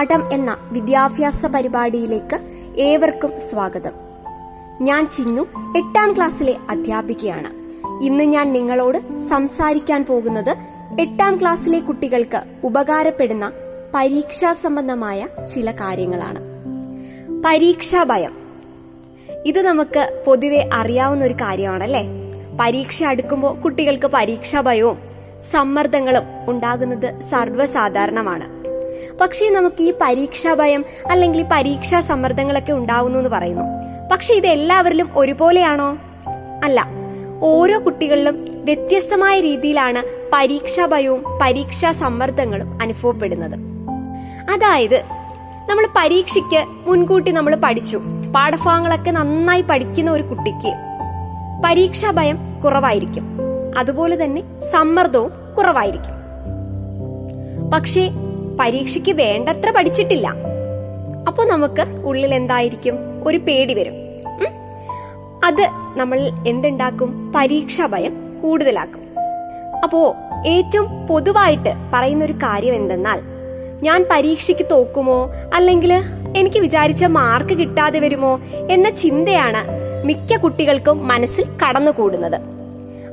പാഠം എന്ന വിദ്യാഭ്യാസ പരിപാടിയിലേക്ക് ഏവർക്കും സ്വാഗതം. ഞാൻ ചിന്നു എട്ടാം ക്ലാസ്സിലെ അധ്യാപികയാണ്. ഇന്ന് ഞാൻ നിങ്ങളോട് സംസാരിക്കാൻ പോകുന്നത് എട്ടാം ക്ലാസ്സിലെ കുട്ടികൾക്ക് ഉപകാരപ്പെടുന്ന പരീക്ഷാ സംബന്ധമായ ചില കാര്യങ്ങളാണ്. പരീക്ഷാ ഭയം. ഇത് നമുക്ക് പൊതുവെ അറിയാവുന്ന ഒരു കാര്യമാണല്ലേ? പരീക്ഷ അടുക്കുമ്പോൾ കുട്ടികൾക്ക് പരീക്ഷാ ഭയവും സമ്മർദ്ദങ്ങളും ഉണ്ടാകുന്നത് സർവസാധാരണമാണ്. പക്ഷേ നമുക്ക് ഈ പരീക്ഷാ ഭയം അല്ലെങ്കിൽ പരീക്ഷാ സമ്മർദ്ദങ്ങളൊക്കെ ഉണ്ടാവുന്നു എന്ന് പറയുന്നു. പക്ഷെ ഇത് എല്ലാവരിലും ഒരുപോലെയാണോ? അല്ല. ഓരോ കുട്ടികളിലും വ്യത്യസ്തമായ രീതിയിലാണ് പരീക്ഷാ ഭയവും പരീക്ഷാ സമ്മർദ്ദങ്ങളും അനുഭവപ്പെടുന്നത്. അതായത് നമ്മൾ പരീക്ഷയ്ക്ക് മുൻകൂട്ടി നമ്മൾ പഠിച്ചു. പാഠഭാഗങ്ങളൊക്കെ നന്നായി പഠിക്കുന്ന ഒരു കുട്ടിക്ക് പരീക്ഷാ ഭയം കുറവായിരിക്കും. അതുപോലെ തന്നെ സമ്മർദ്ദവും കുറവായിരിക്കും. പക്ഷേ പരീക്ഷയ്ക്ക് വേണ്ടത്ര പഠിച്ചിട്ടില്ല. അപ്പോൾ നമുക്ക് ഉള്ളിൽ എന്തായിരിക്കും? ഒരു പേടി വരും. അത് നമ്മൾ എന്തുണ്ടാക്കും? പരീക്ഷാ ഭയം കൂടുതലാക്കും. അപ്പോ ഏറ്റവും പൊതുവായിട്ട് പറയുന്ന ഒരു കാര്യം എന്തെന്നാൽ ഞാൻ പരീക്ഷയ്ക്ക് തോക്കുമോ? അല്ലെങ്കിൽ എനിക്ക് വിചാരിച്ച മാർക്ക് കിട്ടാതെ വരുമോ? എന്ന ചിന്തയാണ് മിക്ക കുട്ടികൾക്കും മനസ്സിൽ കടന്നുകൂടുന്നത്.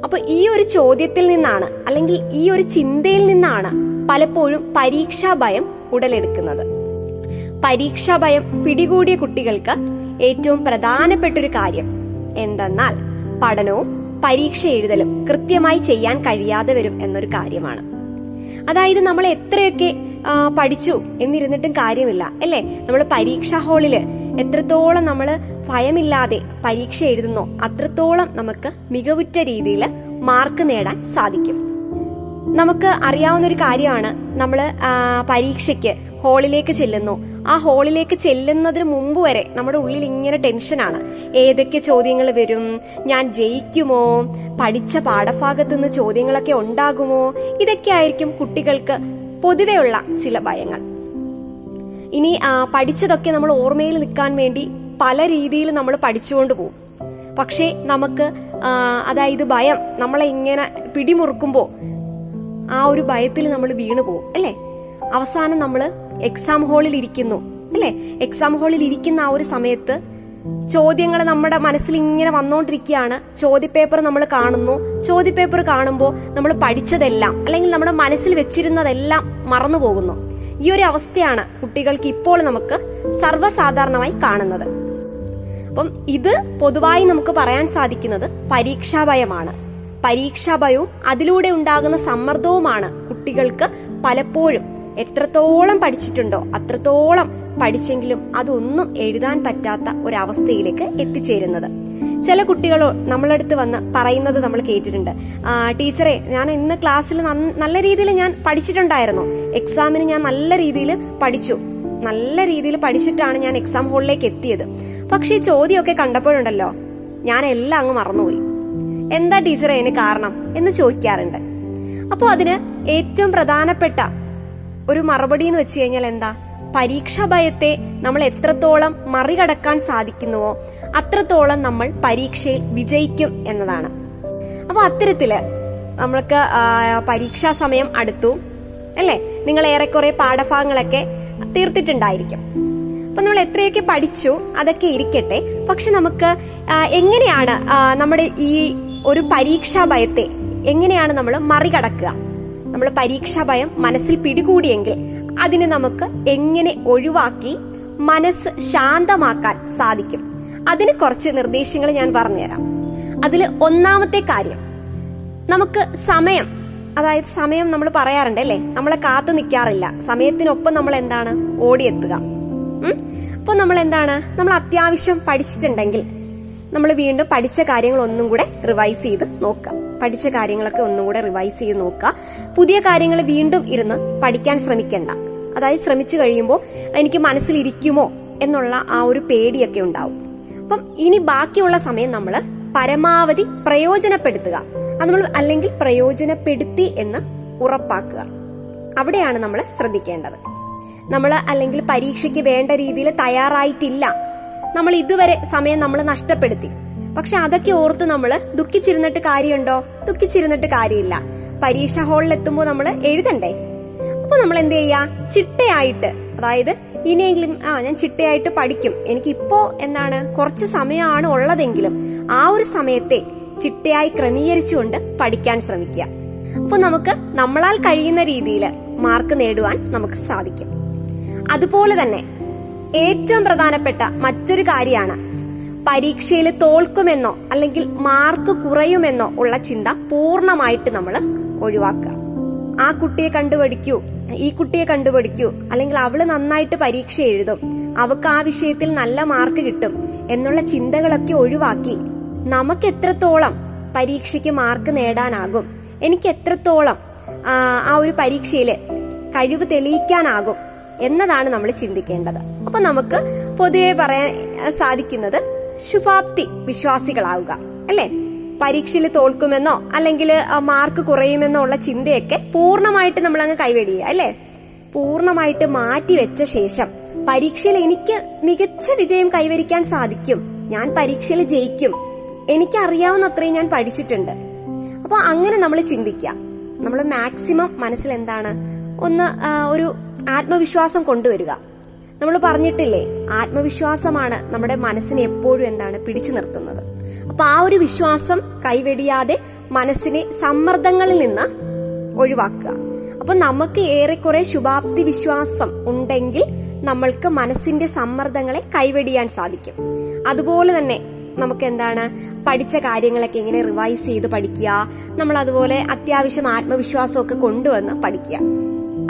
അപ്പൊ ഈ ഒരു ചോദ്യത്തിൽ നിന്നാണ് അല്ലെങ്കിൽ ഈ ഒരു ചിന്തയിൽ നിന്നാണ് പലപ്പോഴും പരീക്ഷാ ഭയം ഉടലെടുക്കുന്നത്. പരീക്ഷാ ഭയം പിടികൂടിയ കുട്ടികൾക്ക് ഏറ്റവും പ്രധാനപ്പെട്ട ഒരു കാര്യം എന്തെന്നാൽ പഠനവും പരീക്ഷ എഴുതലും കൃത്യമായി ചെയ്യാൻ കഴിയാതെ വരും എന്നൊരു കാര്യമാണ്. അതായത് നമ്മൾ എത്രയൊക്കെ പഠിച്ചു എന്നിരുന്നിട്ടും കാര്യമില്ല അല്ലേ? നമ്മൾ പരീക്ഷാ ഹാളിൽ എത്രത്തോളം നമ്മൾ ഭയമില്ലാതെ പരീക്ഷ എഴുതുന്നോ. അത്രത്തോളം നമുക്ക് മികവുറ്റ രീതിയിൽ മാർക്ക് നേടാൻ സാധിക്കും. നമുക്ക് അറിയാവുന്ന ഒരു കാര്യമാണ്. നമ്മൾ പരീക്ഷയ്ക്ക് ഹാളിലേക്ക് ചെല്ലുന്നു. ആ ഹാളിലേക്ക് ചെല്ലുന്നതിന് മുമ്പ് വരെ നമ്മുടെ ഉള്ളിൽ ഇങ്ങനെ ടെൻഷനാണ് ഏതൊക്കെ ചോദ്യങ്ങൾ വരും? ഞാൻ ജയിക്കുമോ? പഠിച്ച പാഠഭാഗത്തു നിന്ന് ചോദ്യങ്ങളൊക്കെ ഉണ്ടാകുമോ? ഇതൊക്കെ ആയിരിക്കും കുട്ടികൾക്ക് പൊതുവെയുള്ള ചില ഭയങ്ങൾ. ഇനി പഠിച്ചതൊക്കെ നമ്മൾ ഓർമ്മയിൽ നിൽക്കാൻ വേണ്ടി പല രീതിയിൽ നമ്മൾ പഠിച്ചുകൊണ്ട് പോകും. പക്ഷേ നമുക്ക് അതായത് ഭയം നമ്മളെ ഇങ്ങനെ പിടിമുറുക്കുമ്പോൾ ആ ഒരു ഭയത്തിൽ നമ്മൾ വീണു പോകും അല്ലേ? അവസാനം നമ്മൾ എക്സാം ഹാളിൽ ഇരിക്കുന്നു അല്ലേ? എക്സാം ഹാളിൽ ഇരിക്കുന്ന ആ ഒരു സമയത്ത് ചോദ്യങ്ങൾ നമ്മുടെ മനസ്സിൽ ഇങ്ങനെ വന്നുകൊണ്ടിരിക്കുകയാണ് ചോദ്യപേപ്പർ നമ്മൾ കാണുന്നു. ചോദ്യപേപ്പർ കാണുമ്പോൾ നമ്മൾ പഠിച്ചതെല്ലാം അല്ലെങ്കിൽ നമ്മുടെ മനസ്സിൽ വെച്ചിരുന്നതെല്ലാം മറന്നു പോകുന്നു. ഈ ഒരു അവസ്ഥയാണ് കുട്ടികൾക്ക് ഇപ്പോൾ നമുക്ക് സർവസാധാരണമായി കാണുന്നത്. അപ്പം ഇത് പൊതുവായി നമുക്ക് പറയാൻ സാധിക്കുന്നത് പരീക്ഷാഭയമാണ്. പരീക്ഷാഭയവും അതിലൂടെ ഉണ്ടാകുന്ന സമ്മർദ്ദവുമാണ് കുട്ടികൾക്ക് പലപ്പോഴും എത്രത്തോളം പഠിച്ചിട്ടുണ്ടോ അത്രത്തോളം പഠിച്ചെങ്കിലും അതൊന്നും എഴുതാൻ പറ്റാത്ത ഒരവസ്ഥയിലേക്ക് എത്തിച്ചേരുന്നത്. ചില കുട്ടികളോ നമ്മളടുത്ത് വന്ന് പറയുന്നത് നമ്മൾ കേട്ടിട്ടുണ്ട്. ടീച്ചറെ ഞാൻ ഇന്ന് ക്ലാസ്സിൽ നല്ല രീതിയിൽ ഞാൻ പഠിച്ചിട്ടുണ്ടായിരുന്നു. എക്സാമിന് ഞാൻ നല്ല രീതിയിൽ പഠിച്ചു. നല്ല രീതിയിൽ പഠിച്ചിട്ടാണ് ഞാൻ എക്സാം ഹോളിലേക്ക് എത്തിയത്. പക്ഷെ ഈ ചോദ്യമൊക്കെ കണ്ടപ്പോഴുണ്ടല്ലോ. ഞാൻ എല്ലാം അങ്ങ് മറന്നുപോയി. എന്താ ടീച്ചറെ അതിന് കാരണം എന്ന് ചോദിക്കാറുണ്ട്. അപ്പോൾ അതിന് ഏറ്റവും പ്രധാനപ്പെട്ട ഒരു മറുപടി എന്ന് വെച്ച് കഴിഞ്ഞാൽ എന്താ? പരീക്ഷാ ഭയത്തെ നമ്മൾ എത്രത്തോളം മറികടക്കാൻ സാധിക്കുന്നുവോ അത്രത്തോളം നമ്മൾ പരീക്ഷയിൽ വിജയിക്കും എന്നതാണ്. അപ്പൊ അത്തരത്തിൽ നമ്മൾക്ക് പരീക്ഷാ സമയം അടുത്തു. അല്ലേ? നിങ്ങൾ ഏറെക്കുറെ പാഠഭാഗങ്ങളൊക്കെ തീർത്തിട്ടുണ്ടായിരിക്കും. അപ്പൊ നമ്മൾ എത്രയൊക്കെ പഠിച്ചു അതൊക്കെ ഇരിക്കട്ടെ. പക്ഷെ നമുക്ക് എങ്ങനെയാണ് നമ്മുടെ ഈ ഒരു പരീക്ഷാ ഭയത്തെ എങ്ങനെയാണ് നമ്മൾ മറികടക്കുക? നമ്മൾ പരീക്ഷാ ഭയം മനസ്സിൽ പിടികൂടിയെങ്കിൽ അതിനെ നമുക്ക് എങ്ങനെ ഒഴിവാക്കി മനസ്സ് ശാന്തമാക്കാൻ സാധിക്കും? അതിന് കുറച്ച് നിർദ്ദേശങ്ങൾ ഞാൻ പറഞ്ഞുതരാം. അതിൽ ഒന്നാമത്തെ കാര്യം നമുക്ക് സമയം അതായത് സമയം നമ്മൾ പറയാറുണ്ട് അല്ലേ? നമ്മളെ കാത്തു നിൽക്കാറില്ല. സമയത്തിനൊപ്പം നമ്മൾ എന്താണ്? ഓടിയെത്തുക. ഉം? അപ്പൊ നമ്മൾ എന്താണ് നമ്മൾ അത്യാവശ്യം പഠിച്ചിട്ടുണ്ടെങ്കിൽ നമ്മൾ വീണ്ടും പഠിച്ച കാര്യങ്ങൾ ഒന്നും കൂടെ റിവൈസ് ചെയ്ത് നോക്കുക. പഠിച്ച കാര്യങ്ങളൊക്കെ ഒന്നും കൂടെ റിവൈസ് ചെയ്ത് നോക്കുക. പുതിയ കാര്യങ്ങൾ വീണ്ടും ഇരുന്ന് പഠിക്കാൻ ശ്രമിക്കണ്ട. അതായത് ശ്രമിച്ചു കഴിയുമ്പോൾ എനിക്ക് മനസ്സിലിരിക്കുമോ എന്നുള്ള ആ ഒരു പേടിയൊക്കെ ഉണ്ടാവും. അപ്പം ഇനി ബാക്കിയുള്ള സമയം നമ്മൾ പരമാവധി പ്രയോജനപ്പെടുത്തുക. അത് നമ്മൾ അല്ലെങ്കിൽ പ്രയോജനപ്പെടുത്തി എന്ന് ഉറപ്പാക്കുക. അവിടെയാണ് നമ്മൾ ശ്രദ്ധിക്കേണ്ടത്. നമ്മൾ അല്ലെങ്കിൽ പരീക്ഷയ്ക്ക് വേണ്ട രീതിയിൽ തയ്യാറായിട്ടില്ല. നമ്മൾ ഇതുവരെ സമയം നമ്മൾ നഷ്ടപ്പെടുത്തി. പക്ഷെ അതൊക്കെ ഓർത്ത് നമ്മൾ ദുഃഖിച്ചിരുന്നിട്ട് കാര്യമുണ്ടോ? ദുഃഖിച്ചിരുന്നിട്ട് കാര്യമില്ല. പരീക്ഷ ഹാളിൽ എത്തുമ്പോൾ നമ്മൾ എഴുതണ്ടേ? അപ്പൊ നമ്മൾ എന്ത് ചെയ്യാ? ചിട്ടയായിട്ട് അതായത് ഇനിയെങ്കിലും ആ ഞാൻ ചിട്ടയായിട്ട് പഠിക്കും. എനിക്കിപ്പോ എന്താണ് കുറച്ച് സമയമാണ് ഉള്ളതെങ്കിലും ആ ഒരു സമയത്തെ ചിട്ടയായി ക്രമീകരിച്ചുകൊണ്ട് പഠിക്കാൻ ശ്രമിക്കുക. അപ്പൊ നമുക്ക് നമ്മളാൽ കഴിയുന്ന രീതിയിൽ മാർക്ക് നേടുവാൻ നമുക്ക് സാധിക്കും. അതുപോലെ തന്നെ ഏറ്റവും പ്രധാനപ്പെട്ട മറ്റൊരു കാര്യമാണ് പരീക്ഷയിൽ തോൽക്കുമെന്നോ അല്ലെങ്കിൽ മാർക്ക് കുറയുമെന്നോ ഉള്ള ചിന്ത പൂർണമായിട്ട് നമ്മൾ ഒഴിവാക്കുക. ആ കുട്ടിയെ കണ്ടുപഠിക്കൂ ഈ കുട്ടിയെ കണ്ടുപഠിക്കൂ അല്ലെങ്കിൽ അവൾ നന്നായിട്ട് പരീക്ഷ എഴുതും അവക്ക് ആ വിഷയത്തിൽ നല്ല മാർക്ക് കിട്ടും എന്നുള്ള ചിന്തകളൊക്കെ ഒഴിവാക്കി നമുക്ക് എത്രത്തോളം പരീക്ഷയ്ക്ക് മാർക്ക് നേടാനാകും എനിക്ക് എത്രത്തോളം ആ, ഒരു പരീക്ഷയിൽ കഴിവ് തെളിയിക്കാനാകും എന്നതാണ് നമ്മൾ ചിന്തിക്കേണ്ടത്. അപ്പൊ നമുക്ക് പൊതുവെ പറയാൻ സാധിക്കുന്നത് ശുഭാപ്തി വിശ്വാസികളാവുക അല്ലെ? പരീക്ഷയിൽ തോൽക്കുമെന്നോ അല്ലെങ്കിൽ മാർക്ക് കുറയുമെന്നോ ഉള്ള ചിന്തയൊക്കെ പൂർണമായിട്ട് നമ്മൾ അങ്ങ് കൈവെടിയുക അല്ലെ? പൂർണമായിട്ട് മാറ്റി വെച്ച ശേഷം പരീക്ഷയിൽ എനിക്ക് മികച്ച വിജയം കൈവരിക്കാൻ സാധിക്കും. ഞാൻ പരീക്ഷയിൽ ജയിക്കും. എനിക്ക് അറിയാവുന്ന അത്രയും ഞാൻ പഠിച്ചിട്ടുണ്ട്. അപ്പൊ അങ്ങനെ നമ്മൾ ചിന്തിക്കാം നമ്മൾ മാക്സിമം മനസ്സിൽ എന്താണ് ഒന്ന് ഒരു ആത്മവിശ്വാസം കൊണ്ടുവരിക. നമ്മൾ പറഞ്ഞിട്ടില്ലേ ആത്മവിശ്വാസമാണ് നമ്മുടെ മനസ്സിനെ എപ്പോഴും എന്താണ് പിടിച്ചു നിർത്തുന്നത്. അപ്പൊ ആ ഒരു വിശ്വാസം കൈവെടിയാതെ മനസ്സിനെ സമ്മർദ്ദങ്ങളിൽ നിന്ന് ഒഴിവാക്കുക. അപ്പൊ നമുക്ക് ഏറെക്കുറെ ശുഭാപ്തി വിശ്വാസം ഉണ്ടെങ്കിൽ നമ്മൾക്ക് മനസ്സിന്റെ സമ്മർദ്ദങ്ങളെ കൈവെടിയാൻ സാധിക്കും. അതുപോലെ തന്നെ നമുക്ക് എന്താണ് പഠിച്ച കാര്യങ്ങളൊക്കെ എങ്ങനെ റിവൈസ് ചെയ്ത് പഠിക്കുക നമ്മൾ അതുപോലെ അത്യാവശ്യം ആത്മവിശ്വാസമൊക്കെ കൊണ്ടുവന്ന് പഠിക്കുക.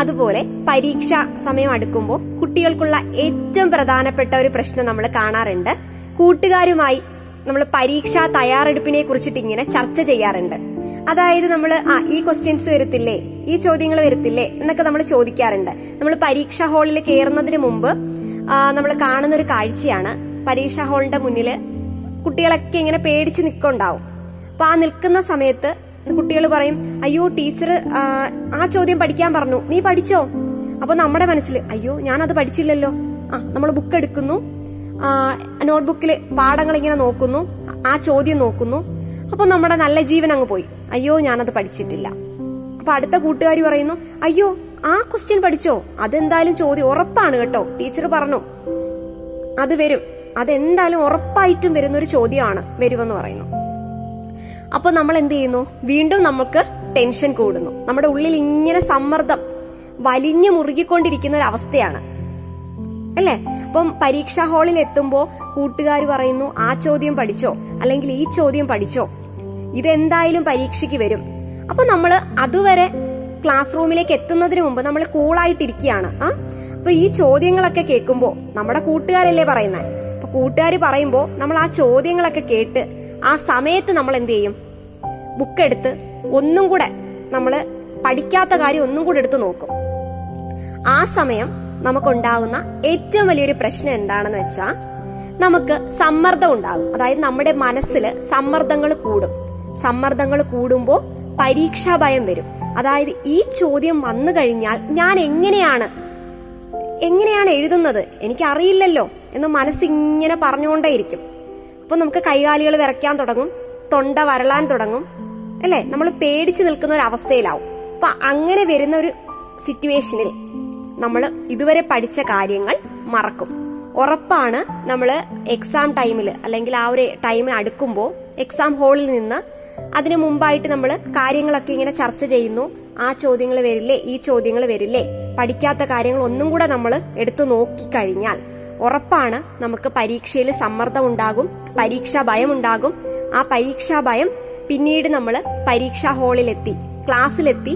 അതുപോലെ പരീക്ഷ സമയം അടുക്കുമ്പോൾ കുട്ടികൾക്കുള്ള ഏറ്റവും പ്രധാനപ്പെട്ട ഒരു പ്രശ്നം നമ്മൾ കാണാറുണ്ട്. കൂട്ടുകാരുമായി നമ്മൾ പരീക്ഷാ തയ്യാറെടുപ്പിനെ കുറിച്ചിട്ട് ഇങ്ങനെ ചർച്ച ചെയ്യാറുണ്ട്. അതായത് നമ്മൾ ആ ഈ ക്വസ്റ്റ്യൻസ് വരത്തില്ലേ ഈ ചോദ്യങ്ങൾ വരത്തില്ലേ എന്നൊക്കെ നമ്മൾ ചോദിക്കാറുണ്ട്. നമ്മൾ പരീക്ഷാ ഹാളിൽ കയറുന്നതിന് മുമ്പ് നമ്മൾ കാണുന്ന ഒരു കാഴ്ചയാണ്. പരീക്ഷാ ഹാളിന്റെ മുന്നിൽ കുട്ടികളൊക്കെ ഇങ്ങനെ പേടിച്ച് നിൽക്കുണ്ടാവും അപ്പൊ ആ നിൽക്കുന്ന സമയത്ത് കുട്ടികൾ പറയും അയ്യോ ടീച്ചർ ആ ചോദ്യം പഠിക്കാൻ പറഞ്ഞു. നീ പഠിച്ചോ? അപ്പൊ നമ്മുടെ മനസ്സിൽ അയ്യോ ഞാൻ അത് പഠിച്ചില്ലല്ലോ. ആ നമ്മൾ ബുക്ക് എടുക്കുന്നു. നോട്ട്ബുക്കിൽ പാഠങ്ങൾ ഇങ്ങനെ നോക്കുന്നു. ആ ചോദ്യം നോക്കുന്നു. അപ്പൊ നമ്മുടെ നല്ല ജീവൻ അങ്ങ് പോയി. അയ്യോ ഞാനത് പഠിച്ചിട്ടില്ല. അപ്പൊ അടുത്ത കൂട്ടുകാരി പറയുന്നു അയ്യോ ആ ക്വസ്റ്റ്യൻ പഠിച്ചോ? അതെന്തായാലും ചോദ്യം ഉറപ്പാണ് കേട്ടോ. ടീച്ചർ പറഞ്ഞു. അത് വരും. അതെന്തായാലും ഉറപ്പായിട്ടും വരുന്ന ഒരു ചോദ്യമാണ് വരുമെന്ന് പറയുന്നു. അപ്പൊ നമ്മൾ എന്ത് ചെയ്യുന്നു? വീണ്ടും നമുക്ക് ടെൻഷൻ കൂടുന്നു. നമ്മുടെ ഉള്ളിൽ ഇങ്ങനെ സമ്മർദ്ദം വലിഞ്ഞു മുറുകിക്കൊണ്ടിരിക്കുന്ന ഒരു അവസ്ഥയാണ്. അല്ലേ? അപ്പം പരീക്ഷാ ഹാളിൽ എത്തുമ്പോൾ കൂട്ടുകാർ പറയുന്നു ആ ചോദ്യം പഠിച്ചോ? അല്ലെങ്കിൽ ഈ ചോദ്യം പഠിച്ചോ? ഇതെന്തായാലും പരീക്ഷയ്ക്ക് വരും. അപ്പൊ നമ്മൾ അതുവരെ ക്ലാസ് റൂമിലേക്ക് എത്തുന്നതിന് മുമ്പ് നമ്മൾ കൂളായിട്ടിരിക്കുകയാണ് ആ? അപ്പൊ ഈ ചോദ്യങ്ങളൊക്കെ കേൾക്കുമ്പോൾ നമ്മുടെ കൂട്ടുകാരല്ലേ പറയുന്നത് അപ്പൊ കൂട്ടുകാർ പറയുമ്പോൾ നമ്മൾ ആ ചോദ്യങ്ങളൊക്കെ കേട്ട് ആ സമയത്ത് നമ്മൾ എന്ത് ചെയ്യും? ബുക്ക് എടുത്ത് ഒന്നും കൂടെ നമ്മൾ പഠിക്കാത്ത കാര്യം ഒന്നും കൂടെ എടുത്ത് നോക്കും. ആ സമയം നമുക്കുണ്ടാകുന്ന ഏറ്റവും വലിയൊരു പ്രശ്നം എന്താണെന്ന് വെച്ചാൽ നമുക്ക് സമ്മർദ്ദം ഉണ്ടാകും. അതായത് നമ്മുടെ മനസ്സിൽ സമ്മർദ്ദങ്ങൾ കൂടും. സമ്മർദ്ദങ്ങൾ കൂടുമ്പോൾ പരീക്ഷാ ഭയം വരും. അതായത് ഈ ചോദ്യം വന്നു കഴിഞ്ഞാൽ ഞാൻ എങ്ങനെയാണ് എങ്ങനെയാണ് എഴുതുന്നത്? എനിക്കറിയില്ലല്ലോ എന്ന് മനസ്സിങ്ങനെ പറഞ്ഞുകൊണ്ടേയിരിക്കും. അപ്പൊ നമുക്ക് കൈകാലികൾ വിറയ്ക്കാൻ തുടങ്ങും തൊണ്ട വരളാൻ തുടങ്ങും അല്ലെ? നമ്മൾ പേടിച്ചു നിൽക്കുന്ന ഒരു അവസ്ഥയിലാവും. അപ്പൊ അങ്ങനെ വരുന്ന ഒരു സിറ്റുവേഷനിൽ നമ്മൾ ഇതുവരെ പഠിച്ച കാര്യങ്ങൾ മറക്കും. ഉറപ്പാണ് നമ്മൾ എക്സാം ടൈമിൽ അല്ലെങ്കിൽ ആ ഒരു ടൈമിൽ അടുക്കുമ്പോൾ എക്സാം ഹാളിൽ നിന്ന് അതിനു മുമ്പായിട്ട് നമ്മൾ കാര്യങ്ങളൊക്കെ ഇങ്ങനെ ചർച്ച ചെയ്യുന്നു. ആ ചോദ്യങ്ങൾ വരില്ലേ? ഈ ചോദ്യങ്ങൾ വരില്ലേ? പഠിക്കാത്ത കാര്യങ്ങൾ ഒന്നും കൂടെ നമ്മൾ എടുത്തു നോക്കിക്കഴിഞ്ഞാൽ ഉറപ്പാണ് നമുക്ക് പരീക്ഷയിൽ സമ്മർദ്ദം ഉണ്ടാകും പരീക്ഷാ ഭയം ഉണ്ടാകും. ആ പരീക്ഷാ ഭയം പിന്നീട് നമ്മൾ പരീക്ഷാ ഹാളിലെത്തി ക്ലാസ്സിലെത്തി.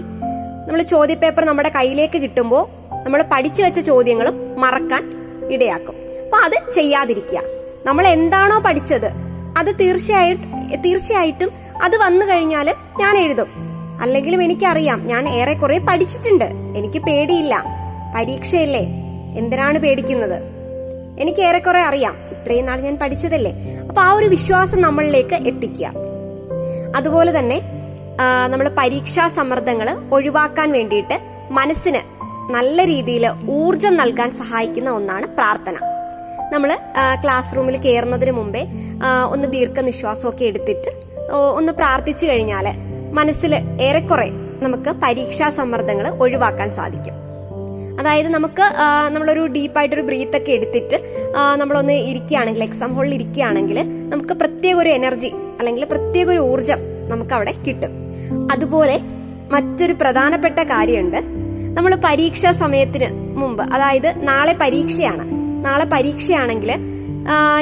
നമ്മൾ ചോദ്യപേപ്പർ നമ്മുടെ കയ്യിലേക്ക് കിട്ടുമ്പോൾ നമ്മൾ പഠിച്ചു വെച്ച ചോദ്യങ്ങളും മറക്കാൻ ഇടയാക്കും. അപ്പൊ അത് ചെയ്യാതിരിക്കുക. നമ്മൾ എന്താണോ പഠിച്ചത് അത് തീർച്ചയായിട്ടും തീർച്ചയായിട്ടും അത് വന്നു കഴിഞ്ഞാൽ ഞാൻ എഴുതും. അല്ലെങ്കിലും എനിക്കറിയാം ഞാൻ ഏറെക്കുറെ പഠിച്ചിട്ടുണ്ട്. എനിക്ക് പേടിയില്ല. പരീക്ഷയല്ലേ? എന്തിനാണ് പേടിക്കുന്നത്? എനിക്ക് ഏറെക്കുറെ അറിയാം. ഇത്രയും നാൾ ഞാൻ പഠിച്ചതല്ലേ? അപ്പൊ ആ ഒരു വിശ്വാസം നമ്മളിലേക്ക് എത്തിക്കുക. അതുപോലെ തന്നെ നമ്മൾ പരീക്ഷാ സമ്മർദ്ദങ്ങൾ ഒഴിവാക്കാൻ വേണ്ടിയിട്ട് മനസ്സിന് നല്ല രീതിയിൽ ഊർജം നൽകാൻ സഹായിക്കുന്ന ഒന്നാണ് പ്രാർത്ഥന. നമ്മൾ ക്ലാസ് റൂമിൽ കയറുന്നതിന് മുമ്പേ ഒന്ന് ദീർഘനിശ്വാസമൊക്കെ എടുത്തിട്ട് ഒന്ന് പ്രാർത്ഥിച്ചു കഴിഞ്ഞാൽ മനസ്സിൽ ഏറെക്കുറെ നമുക്ക് പരീക്ഷാ സമ്മർദ്ദങ്ങൾ ഒഴിവാക്കാൻ സാധിക്കും. അതായത് നമുക്ക് നമ്മളൊരു ഡീപ്പായിട്ടൊരു ബ്രീത്ത് ഒക്കെ എടുത്തിട്ട് നമ്മളൊന്ന് ഇരിക്കുകയാണെങ്കിൽ എക്സാം ഹോളിൽ ഇരിക്കുകയാണെങ്കിൽ നമുക്ക് പ്രത്യേക ഒരു എനർജി അല്ലെങ്കിൽ പ്രത്യേക ഒരു ഊർജം നമുക്ക് അവിടെ കിട്ടും. അതുപോലെ മറ്റൊരു പ്രധാനപ്പെട്ട കാര്യമുണ്ട്. നമ്മൾ പരീക്ഷാ സമയത്തിന് മുമ്പ് അതായത് നാളെ പരീക്ഷയാണ്. നാളെ പരീക്ഷയാണെങ്കിൽ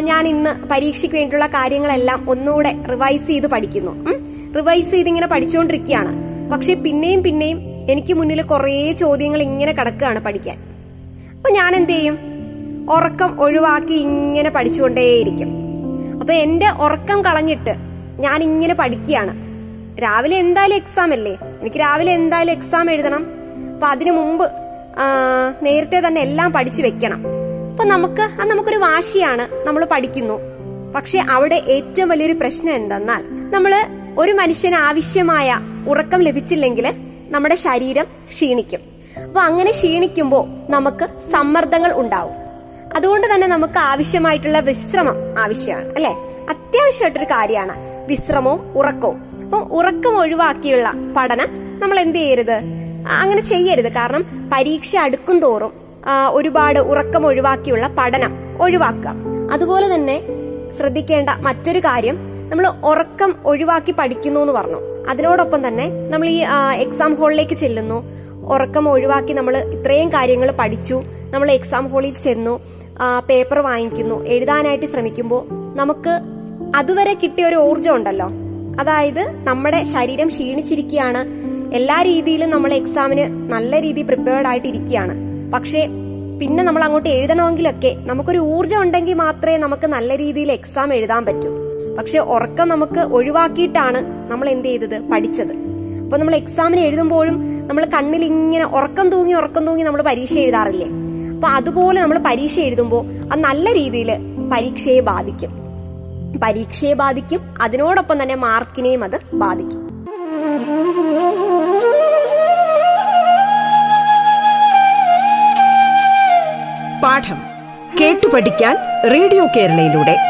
ഞാൻ ഇന്ന് പരീക്ഷയ്ക്ക് വേണ്ടിയുള്ള കാര്യങ്ങളെല്ലാം ഒന്നുകൂടെ റിവൈസ് ചെയ്ത് പഠിക്കുന്നു. റിവൈസ് ചെയ്ത് ഇങ്ങനെ പഠിച്ചുകൊണ്ടിരിക്കുകയാണ് പക്ഷെ പിന്നെയും പിന്നെയും എനിക്ക് മുന്നിൽ കുറേ ചോദ്യങ്ങൾ ഇങ്ങനെ കിടക്കുകയാണ് പഠിക്കാൻ. അപ്പൊ ഞാൻ എന്ത് ചെയ്യും? ഉറക്കം ഒഴിവാക്കി ഇങ്ങനെ പഠിച്ചുകൊണ്ടേയിരിക്കും. അപ്പൊ എന്റെ ഉറക്കം കളഞ്ഞിട്ട് ഞാൻ ഇങ്ങനെ പഠിക്കുകയാണ്. രാവിലെ എന്തായാലും എക്സാം അല്ലേ? എനിക്ക് രാവിലെ എന്തായാലും എക്സാം എഴുതണം. അപ്പൊ അതിനു മുമ്പ് നേരത്തെ തന്നെ എല്ലാം പഠിച്ചു വെക്കണം. അപ്പൊ നമുക്ക് അത് നമുക്കൊരു വാശിയാണ്. നമ്മൾ പഠിക്കുന്നു. പക്ഷെ അവിടെ ഏറ്റവും വലിയൊരു പ്രശ്നം എന്തെന്നാൽ നമ്മൾ ഒരു മനുഷ്യന് ആവശ്യമായ ഉറക്കം ലഭിച്ചില്ലെങ്കിൽ നമ്മുടെ ശരീരം ക്ഷീണിക്കും. അപ്പൊ അങ്ങനെ ക്ഷീണിക്കുമ്പോൾ നമുക്ക് സമ്മർദ്ദങ്ങൾ ഉണ്ടാവും. അതുകൊണ്ട് തന്നെ നമുക്ക് ആവശ്യമായിട്ടുള്ള വിശ്രമം ആവശ്യമാണ് അല്ലെ? അത്യാവശ്യമായിട്ടൊരു കാര്യമാണ് വിശ്രമവും ഉറക്കവും. അപ്പം ഉറക്കം ഒഴിവാക്കിയുള്ള പഠനം നമ്മൾ എന്ത് ചെയ്യരുത്? അങ്ങനെ ചെയ്യരുത്. കാരണം പരീക്ഷ അടുക്കും തോറും ഒരുപാട് ഉറക്കം ഒഴിവാക്കിയുള്ള പഠനം ഒഴിവാക്കുക. അതുപോലെ തന്നെ ശ്രദ്ധിക്കേണ്ട മറ്റൊരു കാര്യം നമ്മൾ ഉറക്കം ഒഴിവാക്കി പഠിക്കുന്നു എന്ന് പറഞ്ഞു. അതിനോടൊപ്പം തന്നെ നമ്മൾ ഈ എക്സാം ഹാളിലേക്ക് ചെല്ലുന്നു. ഉറക്കം ഒഴിവാക്കി നമ്മൾ ഇത്രയും കാര്യങ്ങൾ പഠിച്ചു. നമ്മൾ എക്സാം ഹാളിൽ ചെന്നു പേപ്പർ വാങ്ങിക്കുന്നു. എഴുതാനായിട്ട് ശ്രമിക്കുമ്പോൾ നമുക്ക് അതുവരെ കിട്ടിയ ഒരു ഊർജം ഉണ്ടല്ലോ. അതായത് നമ്മുടെ ശരീരം ക്ഷീണിച്ചിരിക്കുകയാണ്. എല്ലാ രീതിയിലും നമ്മൾ എക്സാമിന് നല്ല രീതിയിൽ പ്രിപ്പയർഡ് ആയിട്ട് ഇരിക്കുകയാണ് പക്ഷേ പിന്നെ നമ്മൾ അങ്ങോട്ട് എഴുതണമെങ്കിലൊക്കെ നമുക്കൊരു ഊർജം ഉണ്ടെങ്കിൽ മാത്രമേ നമുക്ക് നല്ല രീതിയിൽ എക്സാം എഴുതാൻ പറ്റൂ. പക്ഷെ ഉറക്കം നമുക്ക് ഒഴിവാക്കിയിട്ടാണ് നമ്മൾ എന്ത് ചെയ്തത്? പഠിച്ചത്. അപ്പൊ നമ്മൾ എക്സാമിന് എഴുതുമ്പോഴും നമ്മൾ കണ്ണിൽ ഇങ്ങനെ ഉറക്കം തൂങ്ങി ഉറക്കം തൂങ്ങി നമ്മൾ പരീക്ഷ എഴുതാറില്ലേ? അപ്പൊ അതുപോലെ നമ്മൾ പരീക്ഷ എഴുതുമ്പോൾ അത് നല്ല രീതിയിൽ പരീക്ഷയെ ബാധിക്കും. പരീക്ഷയെ ബാധിക്കും. അതിനോടൊപ്പം തന്നെ മാർക്കിനെയും അത് ബാധിക്കും. പാഠം കേട്ടു പഠിക്കാൻ റേഡിയോ കേരളയിലൂടെ.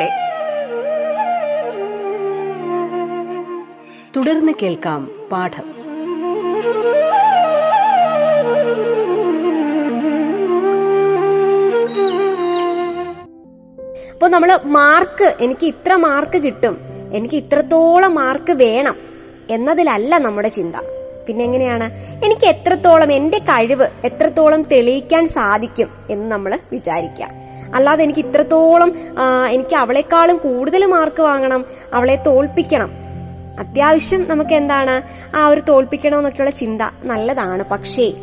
കേൾക്കാം പാഠം. അപ്പോൾ നമ്മൾ മാർക്ക് എനിക്ക് ഇത്ര മാർക്ക് കിട്ടും എനിക്ക് ഇത്രത്തോളം മാർക്ക് വേണം എന്നതിലല്ല നമ്മുടെ ചിന്ത. പിന്നെ എങ്ങനെയാണ്? എനിക്ക് എത്രത്തോളം എന്റെ കഴിവ് എത്രത്തോളം തെളിയിക്കാൻ സാധിക്കും എന്ന് നമ്മൾ വിചാരിക്കുക. അല്ലാതെ എനിക്ക് ഇത്രത്തോളം എനിക്ക് അവളെക്കാളും കൂടുതൽ മാർക്ക് വാങ്ങണം അവളെ തോൽപ്പിക്കണം അത്യാവശ്യം നമുക്ക് എന്താണ് ആ ഒരു തോൽപ്പിക്കണമെന്നൊക്കെയുള്ള ചിന്ത നല്ലതാണ്. പക്ഷേ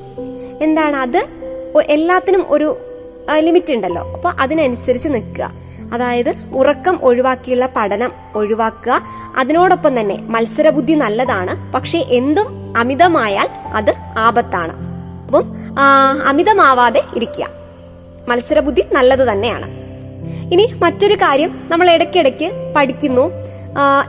എന്താണ് അത് എല്ലാത്തിനും ഒരു ലിമിറ്റ് ഉണ്ടല്ലോ. അപ്പൊ അതിനനുസരിച്ച് നിൽക്കുക. അതായത് ഉറക്കം ഒഴിവാക്കിയുള്ള പഠനം ഒഴിവാക്കുക. അതിനോടൊപ്പം തന്നെ മത്സരബുദ്ധി നല്ലതാണ്. പക്ഷേ എന്തും അമിതമായാൽ അത് ആപത്താണ്. അപ്പം അമിതമാവാതെ ഇരിക്കുക. മത്സരബുദ്ധി നല്ലത് തന്നെയാണ്. ഇനി മറ്റൊരു കാര്യം നമ്മൾ ഇടയ്ക്കിടയ്ക്ക് പഠിക്കുന്നു.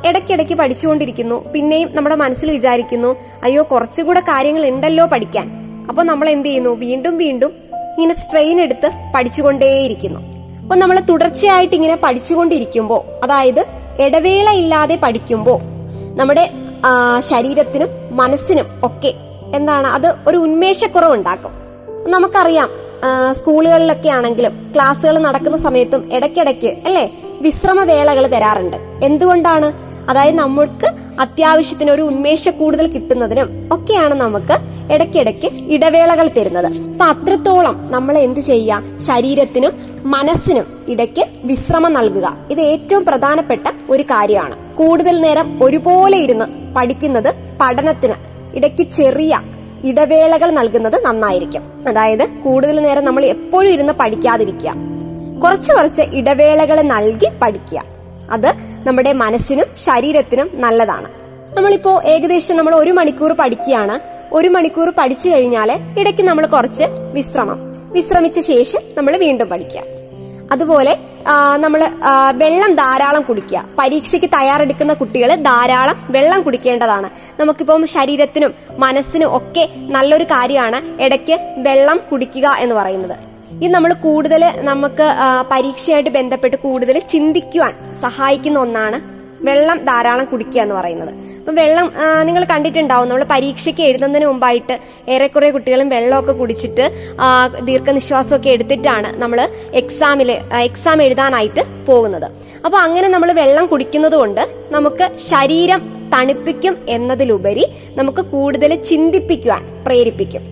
ഇടയ്ക്കിടയ്ക്ക് പഠിച്ചുകൊണ്ടിരിക്കുന്നു. പിന്നെയും നമ്മുടെ മനസ്സിൽ വിചാരിക്കുന്നു അയ്യോ കുറച്ചുകൂടെ കാര്യങ്ങൾ ഉണ്ടല്ലോ പഠിക്കാൻ. അപ്പൊ നമ്മൾ എന്ത് ചെയ്യുന്നു? വീണ്ടും വീണ്ടും ഇങ്ങനെ സ്ട്രെയിൻ എടുത്ത് പഠിച്ചുകൊണ്ടേയിരിക്കുന്നു. അപ്പൊ നമ്മൾ തുടർച്ചയായിട്ട് ഇങ്ങനെ പഠിച്ചുകൊണ്ടിരിക്കുമ്പോൾ അതായത് ഇടവേള ഇല്ലാതെ പഠിക്കുമ്പോൾ നമ്മുടെ ശരീരത്തിനും മനസ്സിനും ഒക്കെ എന്താണ്? അത് ഒരു ഉന്മേഷക്കുറവ് ഉണ്ടാക്കും നമുക്കറിയാം സ്കൂളുകളിലൊക്കെ ആണെങ്കിലും ക്ലാസ്സുകൾ നടക്കുന്ന സമയത്തും ഇടയ്ക്കിടയ്ക്ക് അല്ലേ? വിശ്രമവേളകൾ തരാറുണ്ട്. എന്തുകൊണ്ടാണ്? അതായത് നമ്മൾക്ക് അത്യാവശ്യത്തിന് ഒരു ഉന്മേഷ കൂടുതൽ കിട്ടുന്നതിനും ഒക്കെയാണ് നമുക്ക് ഇടയ്ക്കിടയ്ക്ക് ഇടവേളകൾ തരുന്നത്. അപ്പൊ അത്രത്തോളം നമ്മൾ എന്ത് ചെയ്യുക? ശരീരത്തിനും മനസ്സിനും ഇടയ്ക്ക് വിശ്രമം നൽകുക. ഇത് ഏറ്റവും പ്രധാനപ്പെട്ട ഒരു കാര്യമാണ്. കൂടുതൽ നേരം ഒരുപോലെ ഇരുന്ന് പഠിക്കുന്നത് പഠനത്തിന് ഇടയ്ക്ക് ചെറിയ ഇടവേളകൾ നൽകുന്നത് നന്നായിരിക്കും. അതായത് കൂടുതൽ നേരം നമ്മൾ എപ്പോഴും ഇരുന്ന് പഠിക്കാതിരിക്കുക. കുറച്ച് കുറച്ച് ഇടവേളകൾ നൽകി പഠിക്കുക. അത് നമ്മുടെ മനസ്സിനും ശരീരത്തിനും നല്ലതാണ്. നമ്മളിപ്പോ ഏകദേശം നമ്മൾ ഒരു മണിക്കൂർ പഠിക്കുകയാണ്. ഒരു മണിക്കൂർ പഠിച്ചു കഴിഞ്ഞാൽ ഇടയ്ക്ക് നമ്മൾ കുറച്ച് വിശ്രമം. വിശ്രമിച്ച ശേഷം നമ്മൾ വീണ്ടും പഠിക്കുക. അതുപോലെ നമ്മൾ വെള്ളം ധാരാളം കുടിക്കുക. പരീക്ഷയ്ക്ക് തയ്യാറെടുക്കുന്ന കുട്ടികൾ ധാരാളം വെള്ളം കുടിക്കേണ്ടതാണ്. നമുക്കിപ്പം ശരീരത്തിനും മനസ്സിനും ഒക്കെ നല്ലൊരു കാര്യമാണ് ഇടയ്ക്ക് വെള്ളം കുടിക്കുക എന്ന് പറയുന്നത്. ഇത് നമ്മൾ കൂടുതൽ നമുക്ക് പരീക്ഷയായിട്ട് ബന്ധപ്പെട്ട് കൂടുതൽ ചിന്തിക്കുവാൻ സഹായിക്കുന്ന ഒന്നാണ് വെള്ളം ധാരാളം കുടിക്കുക എന്ന് പറയുന്നത്. അപ്പൊ വെള്ളം നിങ്ങൾ കണ്ടിട്ടുണ്ടാവും നമ്മൾ പരീക്ഷയ്ക്ക് എഴുതുന്നതിന് മുമ്പായിട്ട് ഏറെക്കുറെ കുട്ടികളും വെള്ളമൊക്കെ കുടിച്ചിട്ട് ദീർഘനിശ്വാസമൊക്കെ എടുത്തിട്ടാണ് നമ്മൾ എക്സാമിൽ എക്സാം എഴുതാനായിട്ട് പോകുന്നത്. അപ്പൊ അങ്ങനെ നമ്മൾ വെള്ളം കുടിക്കുന്നത് കൊണ്ട് നമുക്ക് ശരീരം തണുപ്പിക്കും എന്നതിലുപരി നമുക്ക് കൂടുതൽ ചിന്തിപ്പിക്കുവാൻ പ്രേരിപ്പിക്കും.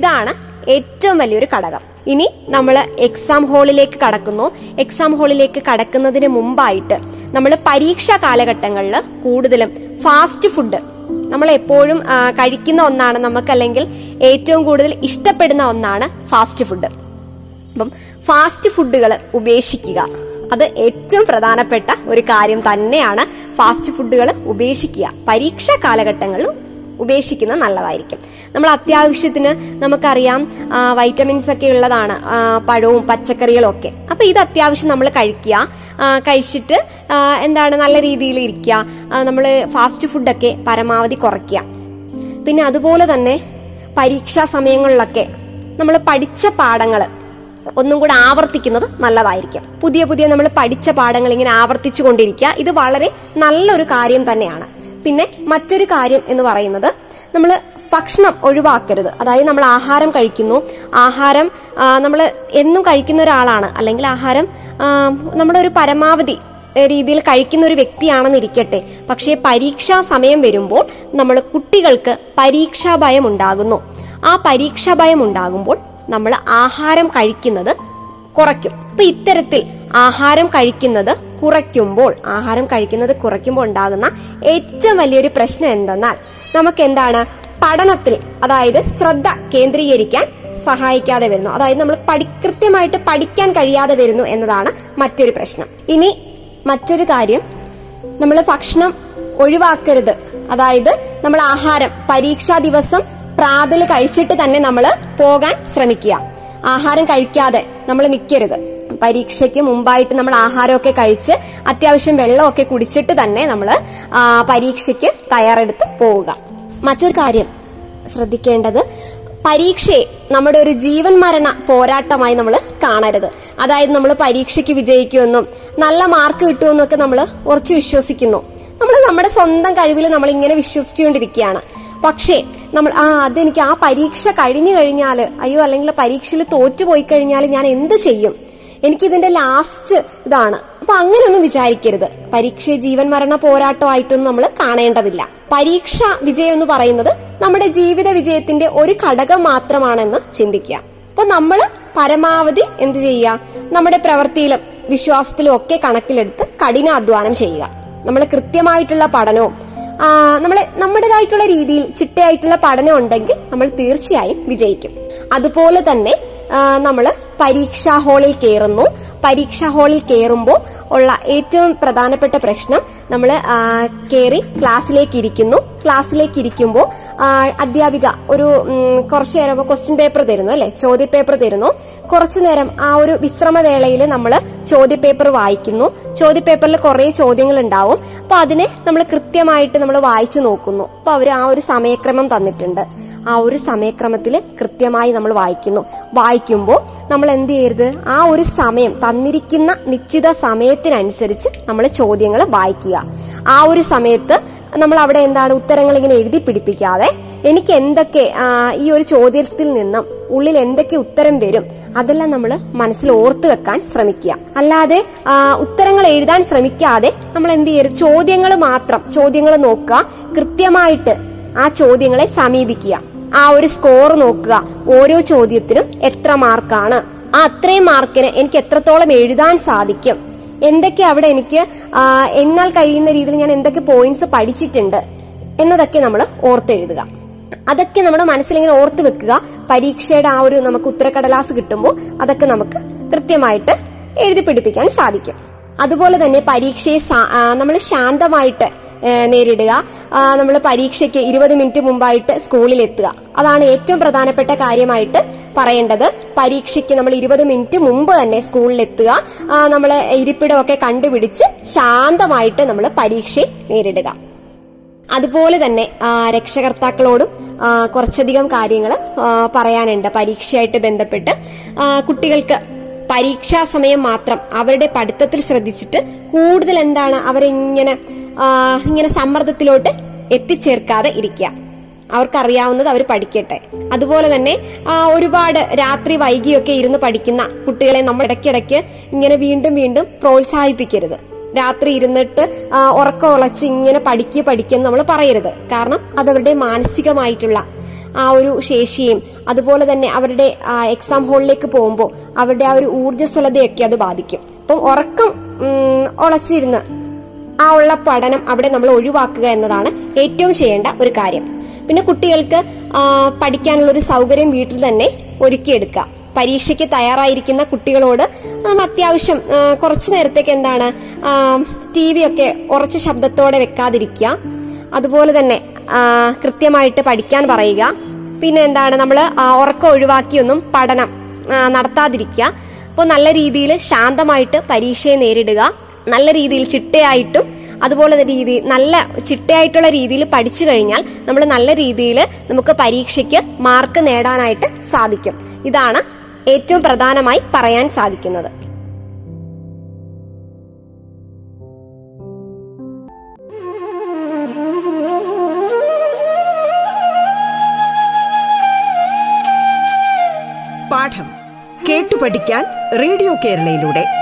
ഇതാണ് ഏറ്റവും വലിയൊരു ഘടകം. ഇനി നമ്മൾ എക്സാം ഹാളിലേക്ക് കടക്കുന്നു. എക്സാം ഹാളിലേക്ക് കടക്കുന്നതിന് മുമ്പായിട്ട് നമ്മൾ പരീക്ഷാ കാലഘട്ടങ്ങളിൽ കൂടുതലും ഫാസ്റ്റ് ഫുഡ് നമ്മൾ എപ്പോഴും കഴിക്കുന്ന ഒന്നാണ് നമുക്കല്ലെങ്കിൽ ഏറ്റവും കൂടുതൽ ഇഷ്ടപ്പെടുന്ന ഒന്നാണ് ഫാസ്റ്റ് ഫുഡ് അപ്പം ഫാസ്റ്റ് ഫുഡുകൾ ഉപേക്ഷിക്കുക. അത് ഏറ്റവും പ്രധാനപ്പെട്ട ഒരു കാര്യം തന്നെയാണ് ഫാസ്റ്റ് ഫുഡുകൾ ഉപേക്ഷിക്കുക. പരീക്ഷാ കാലഘട്ടങ്ങളിൽ ഉപേക്ഷിക്കുന്നത് നല്ലതായിരിക്കും. നമ്മൾ അത്യാവശ്യത്തിന് നമുക്കറിയാം വൈറ്റമിൻസ് ഒക്കെ ഉള്ളതാണ് പഴവും പച്ചക്കറികളും ഒക്കെ അപ്പൊ ഇത് അത്യാവശ്യം നമ്മൾ കഴിക്കുക. കഴിച്ചിട്ട് എന്താണ് നല്ല രീതിയിൽ ഇരിക്കുക. നമ്മൾ ഫാസ്റ്റ് ഫുഡൊക്കെ പരമാവധി കുറയ്ക്കുക. പിന്നെ അതുപോലെ തന്നെ പരീക്ഷാ സമയങ്ങളിലൊക്കെ നമ്മൾ പഠിച്ച പാഠങ്ങൾ ഒന്നും കൂടെ ആവർത്തിക്കുന്നത് നല്ലതായിരിക്കും. പുതിയ പുതിയ നമ്മൾ പഠിച്ച പാഠങ്ങൾ ഇങ്ങനെ ആവർത്തിച്ചു കൊണ്ടിരിക്കുക. ഇത് വളരെ നല്ലൊരു കാര്യം തന്നെയാണ്. പിന്നെ മറ്റൊരു കാര്യം എന്ന് പറയുന്നത് നമ്മൾ ഭക്ഷണം ഒഴിവാക്കരുത്. അതായത് നമ്മൾ ആഹാരം കഴിക്കുന്നു. ആഹാരം നമ്മൾ എന്നും കഴിക്കുന്ന ഒരാളാണ്. അല്ലെങ്കിൽ ആഹാരം നമ്മുടെ ഒരു പരമാവധി രീതിയിൽ കഴിക്കുന്ന ഒരു വ്യക്തിയാണെന്നിരിക്കട്ടെ പക്ഷേ പരീക്ഷാ സമയം വരുമ്പോൾ നമ്മൾ കുട്ടികൾക്ക് പരീക്ഷാ ഭയം ഉണ്ടാകുന്നു. ആ പരീക്ഷാ ഭയം ഉണ്ടാകുമ്പോൾ നമ്മൾ ആഹാരം കഴിക്കുന്നത് കുറയ്ക്കും. അപ്പൊ ഇത്തരത്തിൽ ആഹാരം കഴിക്കുന്നത് കുറയ്ക്കുമ്പോൾ ആഹാരം കഴിക്കുന്നത് കുറയ്ക്കുമ്പോൾ ഉണ്ടാകുന്ന ഏറ്റവും വലിയൊരു പ്രശ്നം എന്തെന്നാൽ നമുക്ക് എന്താണ് പഠനത്തിൽ അതായത് ശ്രദ്ധ കേന്ദ്രീകരിക്കാൻ സഹായിക്കാതെ വരുന്നു. അതായത് നമ്മൾ പഠി കൃത്യമായിട്ട് പഠിക്കാൻ കഴിയാതെ വരുന്നു എന്നതാണ് മറ്റൊരു പ്രശ്നം. ഇനി മറ്റൊരു കാര്യം നമ്മൾ ഭക്ഷണം ഒഴിവാക്കരുത്. അതായത് നമ്മൾ ആഹാരം പരീക്ഷാ ദിവസം പ്രാതൽ കഴിച്ചിട്ട് തന്നെ നമ്മൾ പോകാൻ ശ്രമിക്കുക. ആഹാരം കഴിക്കാതെ നമ്മൾ നിൽക്കരുത് പരീക്ഷയ്ക്ക് മുമ്പായിട്ട് നമ്മൾ ആഹാരമൊക്കെ കഴിച്ച് അത്യാവശ്യം വെള്ളമൊക്കെ കുടിച്ചിട്ട് തന്നെ നമ്മൾ പരീക്ഷയ്ക്ക് തയ്യാറെടുത്ത് പോവുക. മറ്റൊരു കാര്യം ശ്രദ്ധിക്കേണ്ടത് പരീക്ഷയെ നമ്മുടെ ഒരു ജീവൻ മരണ പോരാട്ടമായി നമ്മൾ കാണരുത്. അതായത് നമ്മൾ പരീക്ഷയ്ക്ക് വിജയിക്കുമെന്നും നല്ല മാർക്ക് കിട്ടുമെന്നൊക്കെ നമ്മൾ ഉറച്ചു വിശ്വസിക്കുന്നു. നമ്മൾ നമ്മുടെ സ്വന്തം കഴിവിൽ നമ്മൾ ഇങ്ങനെ വിശ്വസിച്ചുകൊണ്ടിരിക്കുകയാണ്. പക്ഷേ നമ്മൾ ആ അതെനിക്ക് ആ പരീക്ഷ കഴിഞ്ഞു കഴിഞ്ഞാൽ അയ്യോ അല്ലെങ്കിൽ പരീക്ഷയിൽ തോറ്റുപോയി കഴിഞ്ഞാൽ ഞാൻ എന്ത് ചെയ്യും? എനിക്ക് ഇതിന്റെ ലാസ്റ്റ് ഇതാണ്. അപ്പൊ അങ്ങനെയൊന്നും വിചാരിക്കരുത്. പരീക്ഷ ജീവൻ മരണ പോരാട്ടമായിട്ടൊന്നും നമ്മൾ കാണേണ്ടതില്ല. പരീക്ഷ വിജയം എന്ന് പറയുന്നത് നമ്മുടെ ജീവിത വിജയത്തിന്റെ ഒരു ഘടകം മാത്രമാണെന്ന് ചിന്തിക്കുക. അപ്പൊ നമ്മൾ പരമാവധി എന്ത് ചെയ്യുക? നമ്മുടെ പ്രവൃത്തിയിലും വിശ്വാസത്തിലും ഒക്കെ കണക്കിലെടുത്ത് കഠിനാധ്വാനം ചെയ്യുക. നമ്മൾ കൃത്യമായിട്ടുള്ള പഠനവും നമ്മൾ നമ്മുടേതായിട്ടുള്ള രീതിയിൽ ചിട്ടയായിട്ടുള്ള പഠനം ഉണ്ടെങ്കിൽ നമ്മൾ തീർച്ചയായും വിജയിക്കും. അതുപോലെ തന്നെ നമ്മൾ പരീക്ഷാ ഹാളിൽ കയറുന്നു പരീക്ഷാ ഹാളിൽ കയറുമ്പോൾ ഉള്ള ഏറ്റവും പ്രധാനപ്പെട്ട പ്രശ്നം നമ്മൾ കയറി ക്ലാസ്സിലേക്ക് ഇരിക്കുന്നു ക്ലാസ്സിലേക്ക് ഇരിക്കുമ്പോൾ അധ്യാപിക ഒരു കുറച്ചു നേരം ക്വസ്റ്റ്യൻ പേപ്പർ തരുന്നു അല്ലെ? ചോദ്യ പേപ്പർ തരുന്നു. കുറച്ചു നേരം ആ ഒരു വിശ്രമവേളയിൽ നമ്മൾ ചോദ്യ പേപ്പർ വായിക്കുന്നു. ചോദ്യ പേപ്പറിൽ കുറെ ചോദ്യങ്ങൾ ഉണ്ടാവും അപ്പൊ അതിനെ നമ്മൾ കൃത്യമായിട്ട് നമ്മൾ വായിച്ചു നോക്കുന്നു. അപ്പൊ അവർ ആ ഒരു സമയക്രമം തന്നിട്ടുണ്ട്. ആ ഒരു സമയക്രമത്തിൽ കൃത്യമായി നമ്മൾ വായിക്കുന്നു. വായിക്കുമ്പോൾ നമ്മൾ എന്ത് ചെയ്യരുത്? ആ ഒരു സമയം തന്നിരിക്കുന്ന നിശ്ചിത സമയത്തിനനുസരിച്ച് നമ്മൾ ചോദ്യങ്ങൾ വായിക്കുക. ആ ഒരു സമയത്ത് നമ്മൾ അവിടെ എന്താണ് ഉത്തരങ്ങൾ ഇങ്ങനെ എഴുതി പിടിപ്പിക്കാതെ എനിക്ക് എന്തൊക്കെ ഈ ഒരു ചോദ്യത്തിൽ നിന്നും ഉള്ളിൽ എന്തൊക്കെ ഉത്തരം വരും അതെല്ലാം നമ്മൾ മനസ്സിൽ ഓർത്തു വെക്കാൻ ശ്രമിക്കുക. അല്ലാതെ ഉത്തരങ്ങൾ എഴുതാൻ ശ്രമിക്കാതെ നമ്മൾ എന്ത് ചെയ്യരുത്? ചോദ്യങ്ങൾ മാത്രം ചോദ്യങ്ങൾ നോക്കുക. കൃത്യമായിട്ട് ആ ചോദ്യങ്ങളെ സമീപിക്കുക. ആ ഒരു സ്കോർ നോക്കുക. ഓരോ ചോദ്യത്തിനും എത്ര മാർക്കാണ്? ആ അത്രയും മാർക്കിന് എനിക്ക് എത്രത്തോളം എഴുതാൻ സാധിക്കും? എന്തൊക്കെ അവിടെ എനിക്ക് എന്നാൽ കഴിയുന്ന രീതിയിൽ ഞാൻ എന്തൊക്കെ പോയിന്റ്സ് പഠിച്ചിട്ടുണ്ട് എന്നതൊക്കെ നമ്മൾ ഓർത്തെഴുതുക അതൊക്കെ നമ്മുടെ മനസ്സിലിങ്ങനെ ഓർത്ത് വെക്കുക. പരീക്ഷയുടെ ആ ഒരു നമുക്ക് ഉത്തരക്കടലാസ് കിട്ടുമ്പോൾ അതൊക്കെ നമുക്ക് കൃത്യമായിട്ട് എഴുതി പിടിപ്പിക്കാൻ സാധിക്കും. അതുപോലെ തന്നെ പരീക്ഷയെ നമ്മൾ ശാന്തമായിട്ട് നേരിടുക. നമ്മൾ പരീക്ഷയ്ക്ക് ഇരുപത് മിനിറ്റ് മുമ്പായിട്ട് സ്കൂളിൽ എത്തുക അതാണ് ഏറ്റവും പ്രധാനപ്പെട്ട കാര്യമായിട്ട് പറയേണ്ടത്. പരീക്ഷയ്ക്ക് നമ്മൾ ഇരുപത് മിനിറ്റ് മുമ്പ് തന്നെ സ്കൂളിൽ എത്തുക നമ്മൾ ഇരിപ്പിടമൊക്കെ കണ്ടുപിടിച്ച് ശാന്തമായിട്ട് നമ്മൾ പരീക്ഷയെ നേരിടുക. അതുപോലെ തന്നെ രക്ഷകർത്താക്കളോടും കുറച്ചധികം കാര്യങ്ങൾ പറയാനുണ്ട്. പരീക്ഷയായിട്ട് ബന്ധപ്പെട്ട്. കുട്ടികൾക്ക് പരീക്ഷാ സമയം മാത്രം അവരുടെ പഠിത്തത്തിൽ ശ്രദ്ധിച്ചിട്ട് കൂടുതൽ എന്താണ് അവരിങ്ങനെ ഇങ്ങനെ സമ്മർദ്ദത്തിലോട്ട് എത്തിച്ചേർക്കാതെ ഇരിക്കുക. അവർക്കറിയാവുന്നത് അവർ പഠിക്കട്ടെ. അതുപോലെ തന്നെ ഒരുപാട് രാത്രി വൈകിയൊക്കെ ഇരുന്ന് പഠിക്കുന്ന കുട്ടികളെ നമ്മൾ ഇടയ്ക്കിടയ്ക്ക് ഇങ്ങനെ വീണ്ടും വീണ്ടും പ്രോത്സാഹിപ്പിക്കരുത്. രാത്രി ഇരുന്നിട്ട് ഉറക്കം ഉളച്ച് ഇങ്ങനെ പഠിക്കുക പഠിക്കുക നമ്മൾ പറയരുത്. കാരണം അതവരുടെ മാനസികമായിട്ടുള്ള ആ ഒരു ശേഷിയും അതുപോലെ തന്നെ അവരുടെ എക്സാം ഹാളിലേക്ക് പോകുമ്പോൾ അവരുടെ ആ ഒരു ഊർജസ്വലതയൊക്കെ അത് ബാധിക്കും. അപ്പം ഉറക്കം ഉളച്ചിരുന്ന് ആ ഉള്ള പഠനം അവിടെ നമ്മൾ ഒഴിവാക്കുക എന്നതാണ് ഏറ്റവും ചെയ്യേണ്ട ഒരു കാര്യം. പിന്നെ കുട്ടികൾക്ക് പഠിക്കാനുള്ള ഒരു സൗകര്യം വീട്ടിൽ തന്നെ ഒരുക്കിയെടുക്കുക. പരീക്ഷയ്ക്ക് തയ്യാറായിരിക്കുന്ന കുട്ടികളോട് അത്യാവശ്യം കുറച്ചു നേരത്തേക്ക് എന്താണ് ടി വി ഒക്കെ ഉറച്ച ശബ്ദത്തോടെ വെക്കാതിരിക്കുക. അതുപോലെ തന്നെ കൃത്യമായിട്ട് പഠിക്കാൻ പറയുക. പിന്നെ എന്താണ് നമ്മൾ ഉറക്കം ഒഴിവാക്കിയൊന്നും പഠനം നടത്താതിരിക്കുക. അപ്പോൾ നല്ല രീതിയിൽ ശാന്തമായിട്ട് പരീക്ഷയെ നേരിടുക. നല്ല രീതിയിൽ ചിട്ടയായിട്ടും അതുപോലെ രീതി നല്ല ചിട്ടയായിട്ടുള്ള രീതിയിൽ പഠിച്ചു കഴിഞ്ഞാൽ നമ്മൾ നല്ല രീതിയിൽ നമുക്ക് പരീക്ഷയ്ക്ക് മാർക്ക് നേടാനായിട്ട് സാധിക്കും. ഇതാണ് ഏറ്റവും പ്രധാനമായി പറയാൻ സാധിക്കുന്നത്. പാഠം കേട്ടു പഠിക്കാൻ റേഡിയോ കേരളയിലൂടെ.